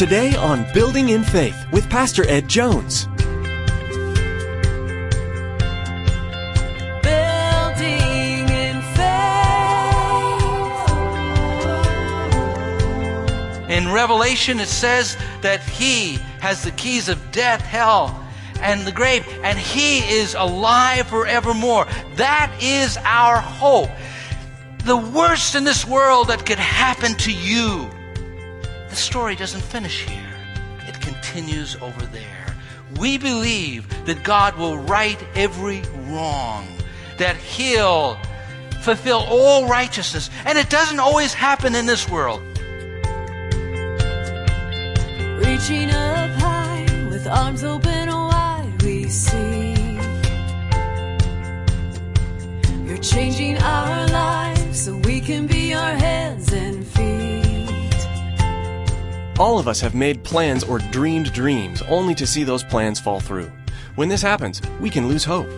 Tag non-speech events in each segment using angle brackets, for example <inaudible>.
Today on Building in Faith with Pastor Ed Jones. Building in faith. In Revelation, it says that He has the keys of death, hell, and the grave, and He is alive forevermore. That is our hope. The worst in this world that could happen to you. The story doesn't finish here, it continues over there. We believe that God will right every wrong, that He'll fulfill all righteousness, and it doesn't always happen in this world. Reaching up high with arms open wide, we see. You're changing our lives so we can be your hands and. All of us have made plans or dreamed dreams only to see those plans fall through. When this happens, we can lose hope.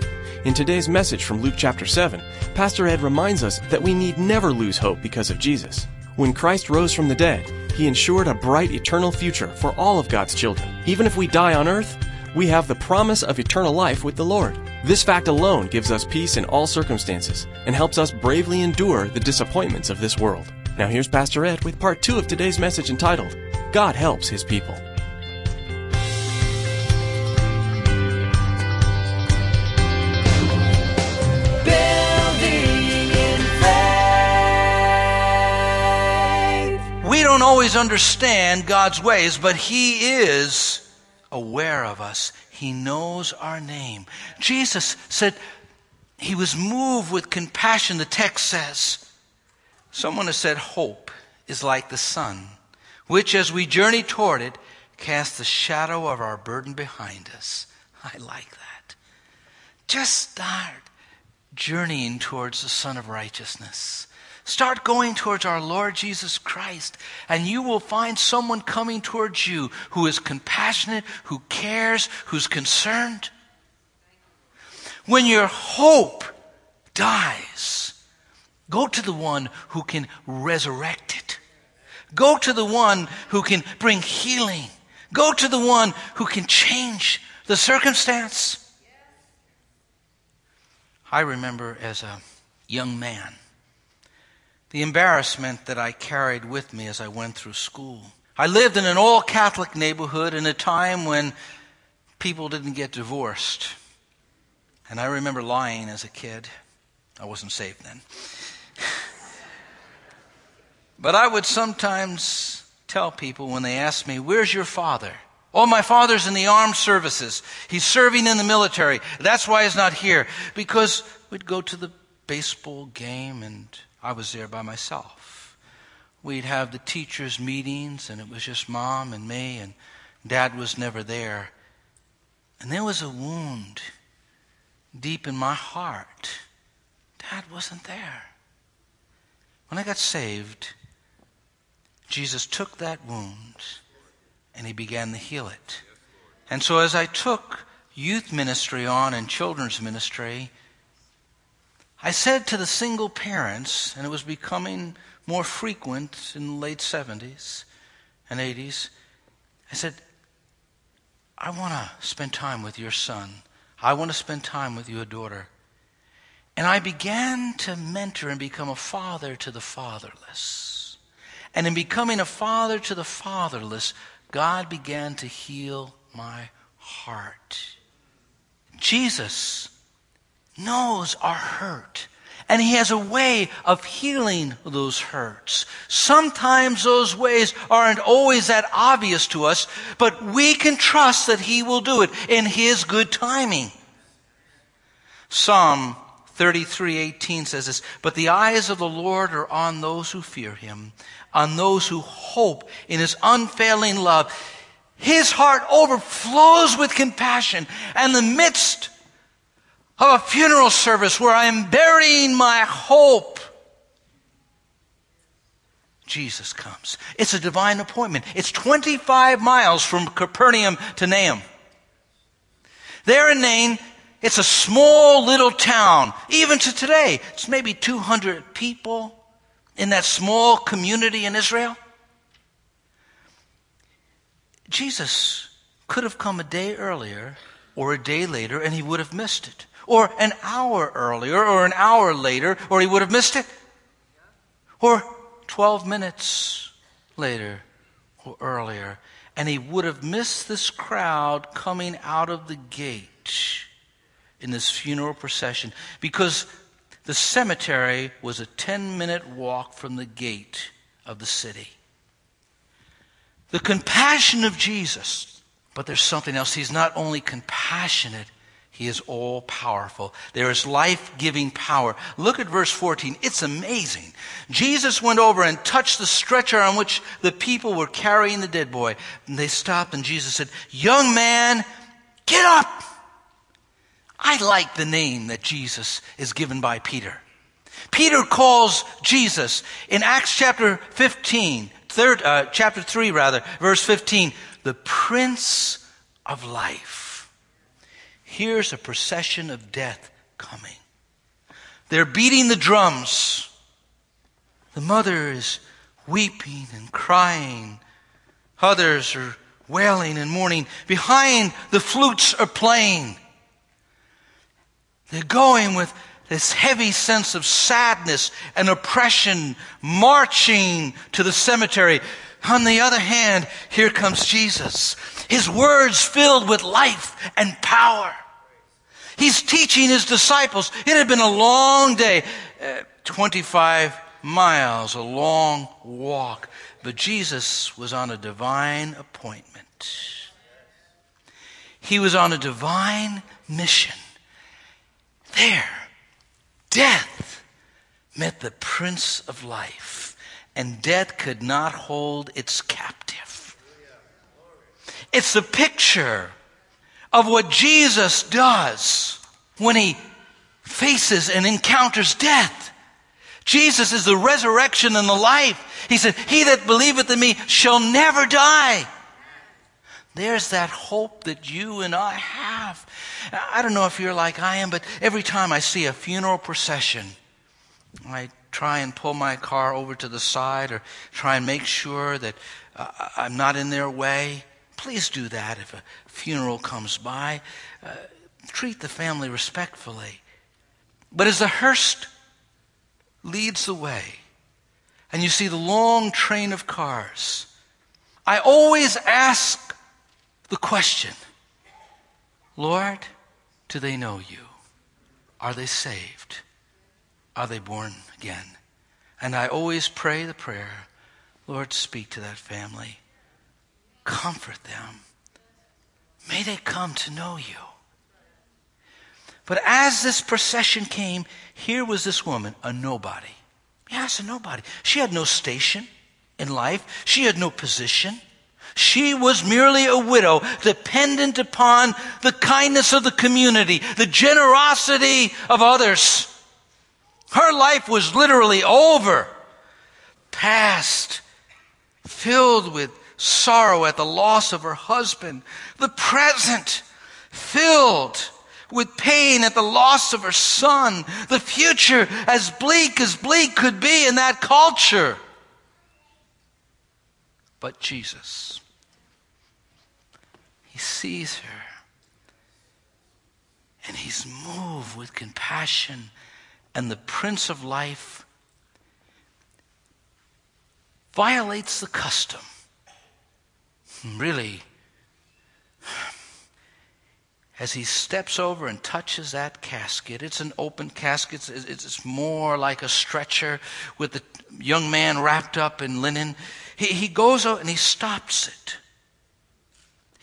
In today's message from Luke chapter 7, Pastor Ed reminds us that we need never lose hope because of Jesus. When Christ rose from the dead, he ensured a bright eternal future for all of God's children. Even if we die on earth, we have the promise of eternal life with the Lord. This fact alone gives us peace in all circumstances and helps us bravely endure the disappointments of this world. Now here's Pastor Ed with part two of today's message entitled, God Helps His People. We don't always understand God's ways, but He is aware of us. He knows our name. Jesus said He was moved with compassion, the text says. Someone has said, Hope is like the sun, which as we journey toward it, casts the shadow of our burden behind us. I like that. Just start journeying towards the Son of Righteousness. Start going towards our Lord Jesus Christ, and you will find someone coming towards you who is compassionate, who cares, who's concerned. When your hope dies, go to the one who can resurrect it. Go to the one who can bring healing. Go to the one who can change the circumstance. I remember as a young man the embarrassment that I carried with me as I went through school. I lived in an all Catholic neighborhood in a time when people didn't get divorced. And I remember lying as a kid. I wasn't saved then. But I would sometimes tell people when they ask me, Where's your father? Oh, my father's in the armed services. He's serving in the military. That's why he's not here. Because we'd go to the baseball game and I was there by myself. We'd have the teachers' meetings and it was just mom and me and dad was never there. And there was a wound deep in my heart. Dad wasn't there. When I got saved, Jesus took that wound and he began to heal it. And so as I took youth ministry on and children's ministry, I said to the single parents, and it was becoming more frequent in the late 70s and 80s, I said, I want to spend time with your son. I want to spend time with your daughter. And I began to mentor and become a father to the fatherless. And in becoming a father to the fatherless, God began to heal my heart. Jesus knows our hurt. And he has a way of healing those hurts. Sometimes those ways aren't always that obvious to us, but we can trust that he will do it in his good timing. Psalm 33:18 says this, "But the eyes of the Lord are on those who fear him, on those who hope in his unfailing love." His heart overflows with compassion, and in the midst of a funeral service where I am burying my hope, Jesus comes. It's a divine appointment. It's 25 miles from Capernaum to Nain. There in Nain, it's a small little town. Even to today, it's maybe 200 people in that small community in Israel. Jesus could have come a day earlier or a day later and he would have missed it. Or an hour earlier or an hour later or he would have missed it. Or 12 minutes later or earlier and he would have missed this crowd coming out of the gate in this funeral procession because the cemetery was a 10 minute walk from the gate of the city. The compassion of Jesus, but there's something else. He's not only compassionate, he is all powerful. There is life giving power. Look at verse 14. It's amazing. Jesus went over and touched the stretcher on which the people were carrying the dead boy. And they stopped, and Jesus said, Young man, get up. I like the name that Jesus is given by Peter. Peter calls Jesus in Acts chapter 15, third, uh, chapter 3 rather, verse 15, the Prince of Life. Here's a procession of death coming. They're beating the drums. The mother is weeping and crying. Others are wailing and mourning. Behind, the flutes are playing. They're going with this heavy sense of sadness and oppression marching to the cemetery. On the other hand, here comes Jesus. His words filled with life and power. He's teaching his disciples. It had been a long day, uh, 25 miles, a long walk. But Jesus was on a divine appointment. He was on a divine mission. There, death met the Prince of Life, and death could not hold its captive. It's a picture of what Jesus does when he faces and encounters death. Jesus is the resurrection and the life. He said, He that believeth in me shall never die. There's that hope that you and I have. I don't know if you're like I am, but every time I see a funeral procession, I try and pull my car over to the side or try and make sure that uh, I'm not in their way. Please do that if a funeral comes by. Uh, treat the family respectfully. But as the hearse leads the way, and you see the long train of cars, I always ask the question Lord, do they know you? Are they saved? Are they born again? And I always pray the prayer Lord, speak to that family, comfort them. May they come to know you. But as this procession came, here was this woman, a nobody. Yes, a nobody. She had no station in life, she had no position. She was merely a widow, dependent upon the kindness of the community, the generosity of others. Her life was literally over, past, filled with sorrow at the loss of her husband, the present, filled with pain at the loss of her son, the future as bleak as bleak could be in that culture. But Jesus, sees her and He's moved with compassion, and the Prince of Life violates the custom. Really, as he steps over and touches that casket, it's an open casket. It's, it's more like a stretcher with the young man wrapped up in linen. He, he goes out and he stops it.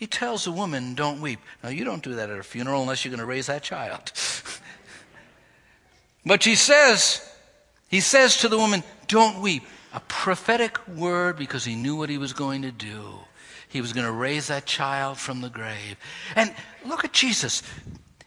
He tells the woman, Don't weep. Now, you don't do that at a funeral unless you're going to raise that child. <laughs> but she says, He says to the woman, Don't weep. A prophetic word because he knew what he was going to do. He was going to raise that child from the grave. And look at Jesus.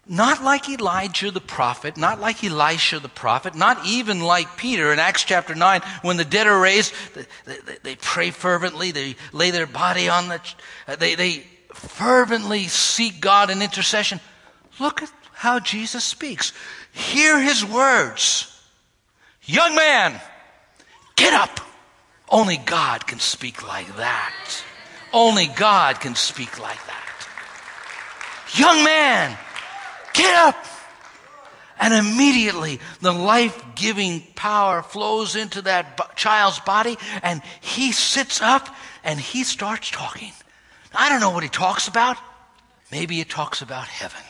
Not like Elijah the prophet, not like Elisha the prophet, not even like Peter in Acts chapter 9 when the dead are raised. They, they, they pray fervently, they lay their body on the. Uh, they, they fervently seek God in intercession. Look at how Jesus speaks. Hear his words. Young man, get up. Only God can speak like that. Only God can speak like that. Young man, get up! And immediately the life giving power flows into that child's body, and he sits up and he starts talking. I don't know what he talks about. Maybe he talks about heaven.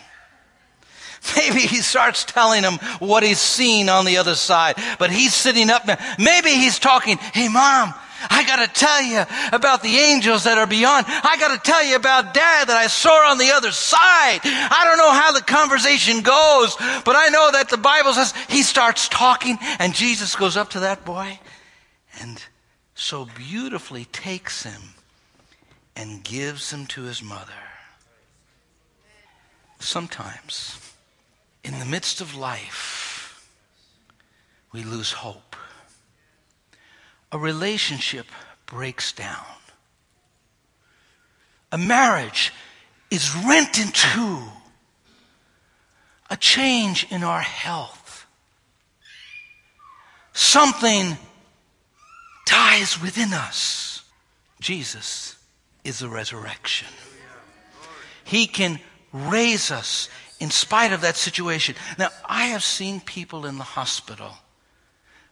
Maybe he starts telling him what he's seen on the other side, but he's sitting up now. Maybe he's talking, hey mom, I gotta tell you about the angels that are beyond. I gotta tell you about dad that I saw on the other side. I don't know how the conversation goes, but I know that the Bible says he starts talking and Jesus goes up to that boy and so beautifully takes him and gives them to his mother. Sometimes, in the midst of life, we lose hope a relationship breaks down. A marriage is rent in two. A change in our health. Something dies within us. Jesus is the resurrection. He can raise us in spite of that situation. Now, I have seen people in the hospital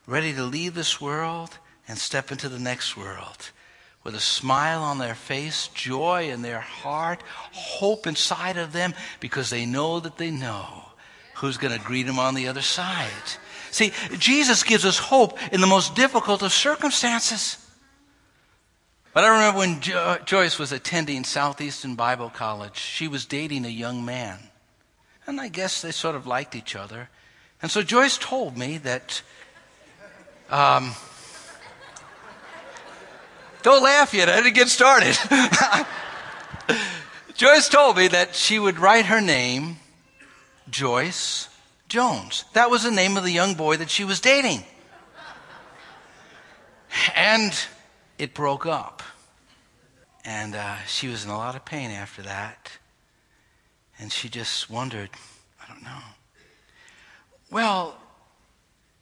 ready to leave this world and step into the next world with a smile on their face, joy in their heart, hope inside of them because they know that they know who's going to greet them on the other side. See, Jesus gives us hope in the most difficult of circumstances. But I remember when jo- Joyce was attending Southeastern Bible College, she was dating a young man. And I guess they sort of liked each other. And so Joyce told me that um, don't laugh yet. I didn't get started. <laughs> Joyce told me that she would write her name Joyce Jones. That was the name of the young boy that she was dating. And it broke up. And uh, she was in a lot of pain after that. And she just wondered, I don't know. Well,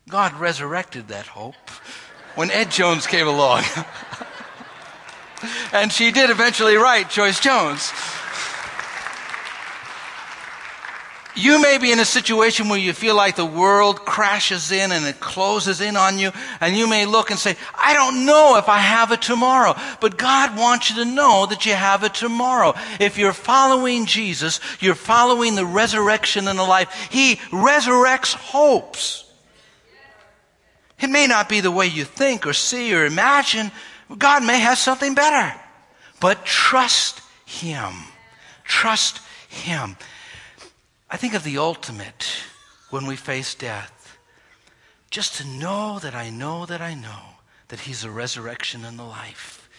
God resurrected that hope when Ed Jones came along. <laughs> and she did eventually write Joyce Jones. You may be in a situation where you feel like the world crashes in and it closes in on you, and you may look and say, I don't know if I have it tomorrow. But God wants you to know that you have it tomorrow. If you're following Jesus, you're following the resurrection and the life. He resurrects hopes. It may not be the way you think or see or imagine, God may have something better. But trust Him. Trust Him. I think of the ultimate when we face death. Just to know that I know that I know that He's the resurrection and the life.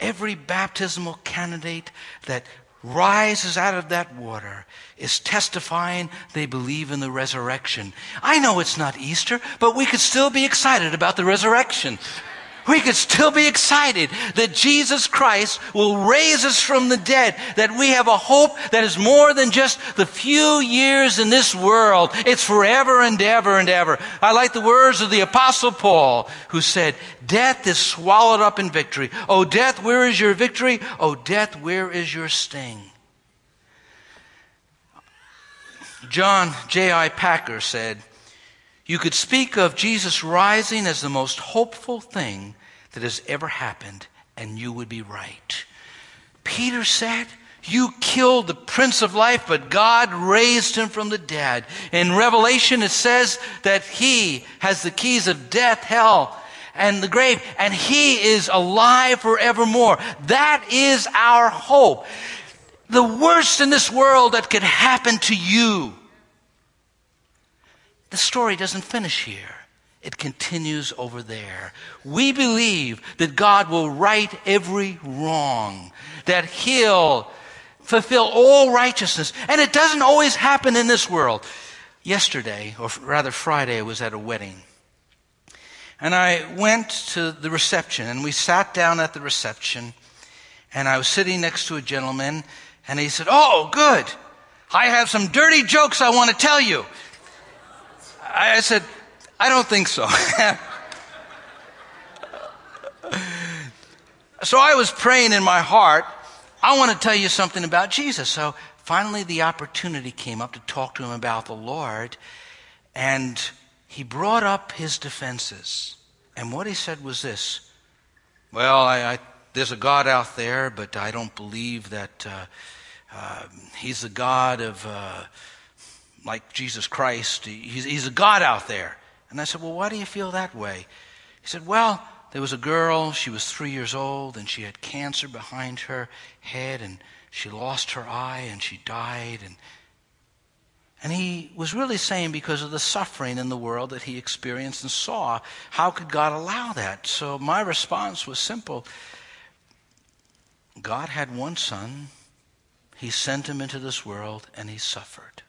Every baptismal candidate that rises out of that water is testifying they believe in the resurrection. I know it's not Easter, but we could still be excited about the resurrection we could still be excited that Jesus Christ will raise us from the dead, that we have a hope that is more than just the few years in this world. It's forever and ever and ever. I like the words of the apostle Paul who said, death is swallowed up in victory. Oh, death, where is your victory? Oh, death, where is your sting? John J.I. Packer said, you could speak of Jesus rising as the most hopeful thing that has ever happened, and you would be right. Peter said, You killed the Prince of Life, but God raised him from the dead. In Revelation, it says that he has the keys of death, hell, and the grave, and he is alive forevermore. That is our hope. The worst in this world that could happen to you the story doesn't finish here. It continues over there. We believe that God will right every wrong, that He'll fulfill all righteousness. And it doesn't always happen in this world. Yesterday, or rather Friday, I was at a wedding. And I went to the reception, and we sat down at the reception, and I was sitting next to a gentleman, and he said, Oh, good. I have some dirty jokes I want to tell you. I said, I don't think so. <laughs> So I was praying in my heart, I want to tell you something about Jesus. So finally the opportunity came up to talk to him about the Lord. And he brought up his defenses. And what he said was this Well, I, I, there's a God out there, but I don't believe that uh, uh, he's a God of, uh, like Jesus Christ. He's, he's a God out there. And I said, Well, why do you feel that way? He said, Well, there was a girl, she was three years old, and she had cancer behind her head, and she lost her eye, and she died. And, and he was really saying because of the suffering in the world that he experienced and saw, how could God allow that? So my response was simple God had one son, he sent him into this world, and he suffered.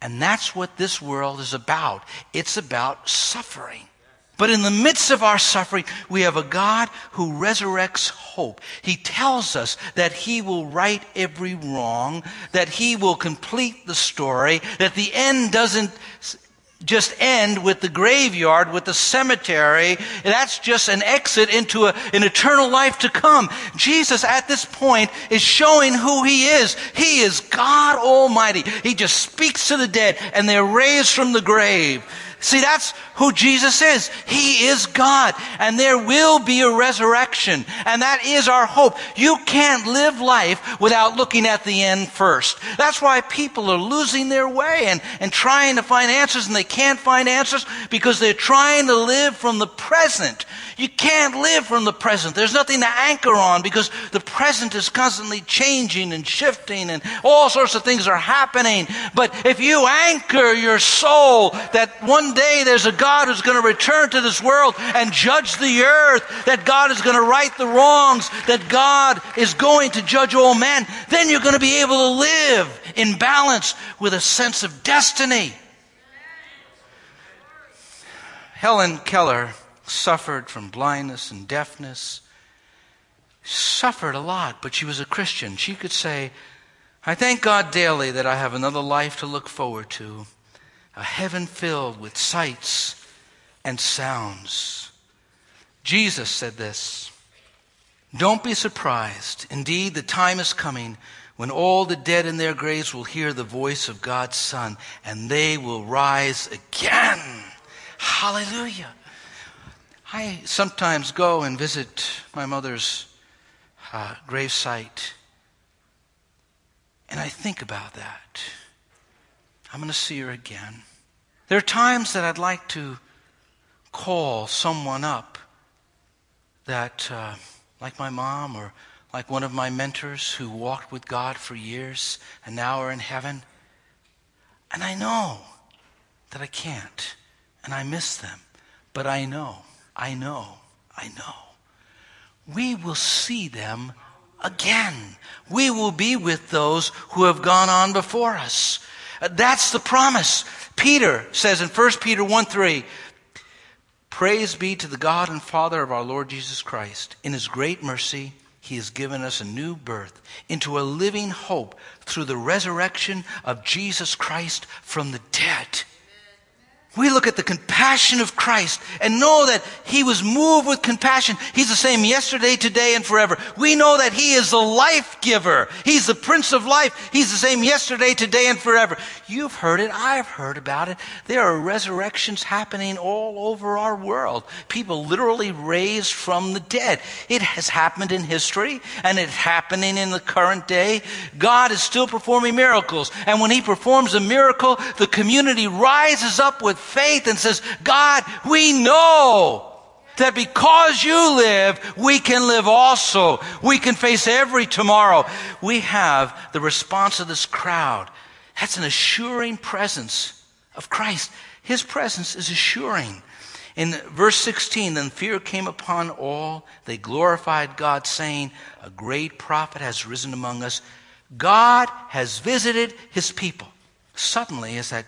And that's what this world is about. It's about suffering. But in the midst of our suffering, we have a God who resurrects hope. He tells us that He will right every wrong, that He will complete the story, that the end doesn't just end with the graveyard, with the cemetery. That's just an exit into a, an eternal life to come. Jesus at this point is showing who He is. He is God Almighty. He just speaks to the dead and they're raised from the grave. See, that's who Jesus is. He is God. And there will be a resurrection. And that is our hope. You can't live life without looking at the end first. That's why people are losing their way and, and trying to find answers and they can't find answers because they're trying to live from the present. You can't live from the present. There's nothing to anchor on because the present is constantly changing and shifting and all sorts of things are happening. But if you anchor your soul that one day there's a God who's going to return to this world and judge the earth, that God is going to right the wrongs, that God is going to judge all men, then you're going to be able to live in balance with a sense of destiny. Helen Keller suffered from blindness and deafness, suffered a lot, but she was a Christian. She could say, I thank God daily that I have another life to look forward to, a heaven filled with sights and sounds. Jesus said this Don't be surprised. Indeed, the time is coming when all the dead in their graves will hear the voice of God's Son, and they will rise again. Hallelujah. I sometimes go and visit my mother's uh, gravesite, and I think about that. I'm going to see her again. There are times that I'd like to call someone up that, uh, like my mom or like one of my mentors who walked with God for years and now are in heaven. And I know that I can't, and I miss them, but I know I know, I know. We will see them again. We will be with those who have gone on before us. That's the promise. Peter says in 1 Peter 1 3, Praise be to the God and Father of our Lord Jesus Christ. In his great mercy, he has given us a new birth into a living hope through the resurrection of Jesus Christ from the dead we look at the compassion of Christ and know that He was moved with compassion. He's the same yesterday, today, and forever. We know that He is the life giver. He's the Prince of Life. He's the same yesterday, today, and forever. You've heard it. I've heard about it. There are resurrections happening all over our world. People literally raised from the dead. It has happened in history and it's happening in the current day. God is still performing miracles. And when He performs a miracle, the community rises up with faith and says, God, we know that because you live, we can live also. We can face every tomorrow. We have the response of this crowd. That's an assuring presence of Christ. His presence is assuring. In verse 16, then fear came upon all. They glorified God, saying, A great prophet has risen among us. God has visited his people. Suddenly, as that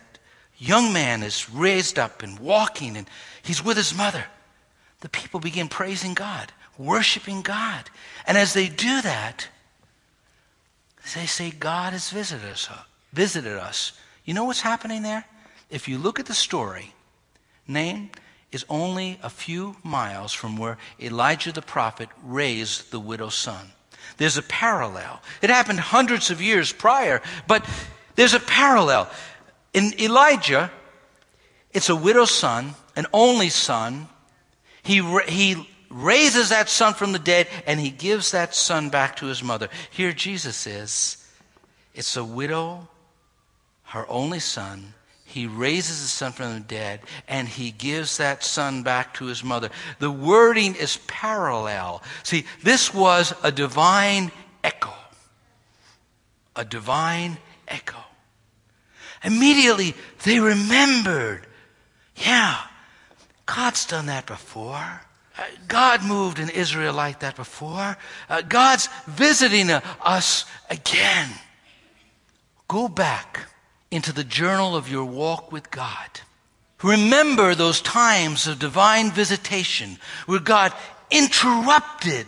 young man is raised up and walking, and he's with his mother. The people begin praising God, worshiping God. And as they do that, they say, God has visited us. Visited us. You know what's happening there? If you look at the story, Nain, is only a few miles from where Elijah the prophet raised the widow's son. There's a parallel. It happened hundreds of years prior, but there's a parallel. In Elijah, it's a widow's son, an only son. He, he raises that son from the dead and he gives that son back to his mother. Here Jesus is. It's a widow, her only son. He raises the son from the dead and he gives that son back to his mother. The wording is parallel. See, this was a divine echo. A divine echo. Immediately they remembered yeah, God's done that before. Uh, God moved in Israel like that before. Uh, God's visiting uh, us again. Go back into the journal of your walk with God. Remember those times of divine visitation where God interrupted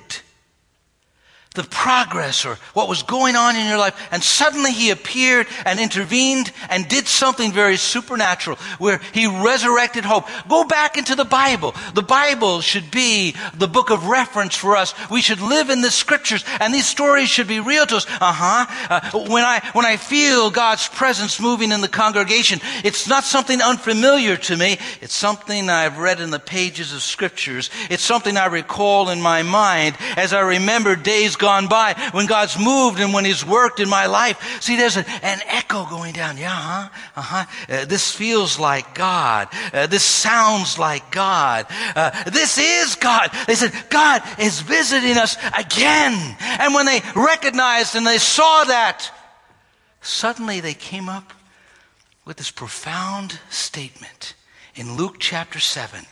the progress or what was going on in your life. And suddenly he appeared and intervened and did something very supernatural where he resurrected hope. Go back into the Bible. The Bible should be the book of reference for us. We should live in the scriptures and these stories should be real to us. Uh-huh. Uh, when I, when I feel God's presence moving in the congregation, it's not something unfamiliar to me. It's something I've read in the pages of scriptures. It's something I recall in my mind as I remember days gone by, when God's moved and when He's worked in my life. See, there's an, an echo going down. Yeah, huh? Uh-huh. Uh, this feels like God. Uh, this sounds like God. Uh, this is God. They said, God is visiting us again. And when they recognized and they saw that, suddenly they came up with this profound statement in Luke chapter 7.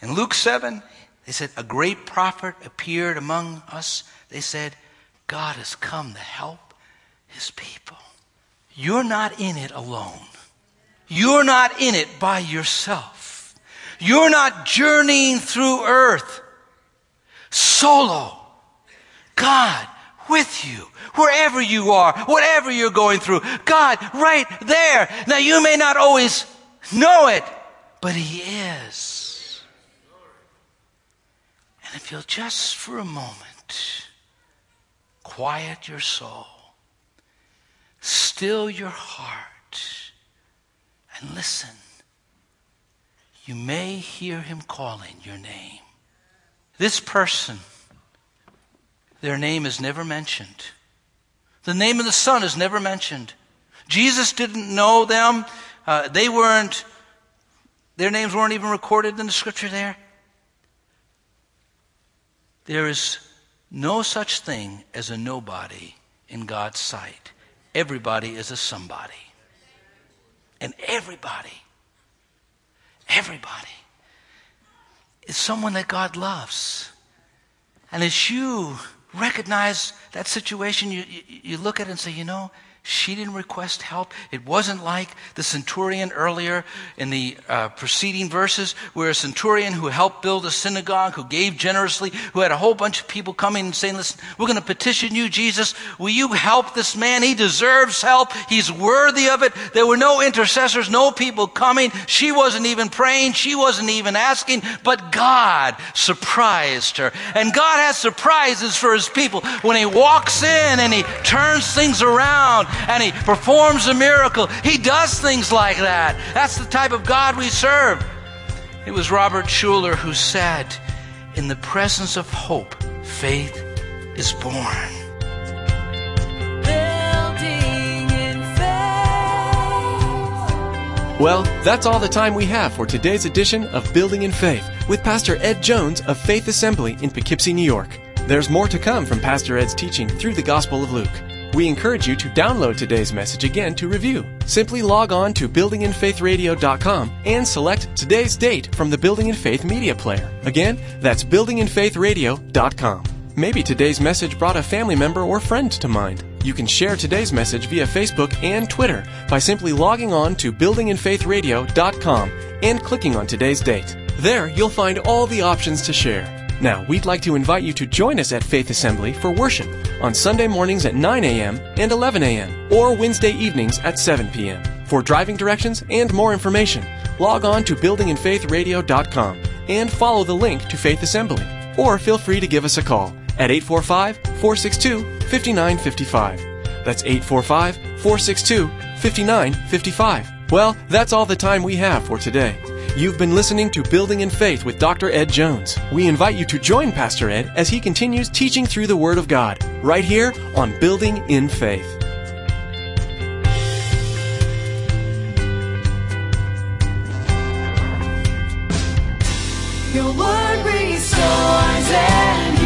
In Luke 7, they said, A great prophet appeared among us they said, God has come to help his people. You're not in it alone. You're not in it by yourself. You're not journeying through earth solo. God with you, wherever you are, whatever you're going through. God right there. Now you may not always know it, but He is. And if you'll just for a moment quiet your soul, still your heart, and listen. You may hear him calling your name. This person, their name is never mentioned. The name of the Son is never mentioned. Jesus didn't know them. Uh, they weren't, their names weren't even recorded in the scripture there. There is no such thing as a nobody in God's sight. Everybody is a somebody. And everybody, everybody is someone that God loves. And as you recognize that situation, you, you, you look at it and say, you know, she didn't request help. It wasn't like the centurion earlier in the uh, preceding verses, where a centurion who helped build a synagogue, who gave generously, who had a whole bunch of people coming and saying, Listen, we're going to petition you, Jesus. Will you help this man? He deserves help. He's worthy of it. There were no intercessors, no people coming. She wasn't even praying. She wasn't even asking. But God surprised her. And God has surprises for his people when he walks in and he turns things around and he performs a miracle. He does things like that. That's the type of God we serve. It was Robert Schuller who said, In the presence of hope, faith is born. Building in faith. Well, that's all the time we have for today's edition of Building in Faith with Pastor Ed Jones of Faith Assembly in Poughkeepsie, New York. There's more to come from Pastor Ed's teaching through the Gospel of Luke. We encourage you to download today's message again to review. Simply log on to buildinginfaithradio.com and select today's date from the Building in Faith media player. Again, that's buildinginfaithradio.com. Maybe today's message brought a family member or friend to mind. You can share today's message via Facebook and Twitter by simply logging on to buildinginfaithradio.com and clicking on today's date. There, you'll find all the options to share. Now, we'd like to invite you to join us at Faith Assembly for worship on Sunday mornings at 9 a.m. and 11 a.m. or Wednesday evenings at 7 p.m. For driving directions and more information, log on to buildinginfaithradio.com and follow the link to Faith Assembly. Or feel free to give us a call at 845 462 5955. That's 845 462 5955. Well, that's all the time we have for today. You've been listening to Building in Faith with Dr. Ed Jones. We invite you to join Pastor Ed as he continues teaching through the Word of God, right here on Building in Faith. Your word restores.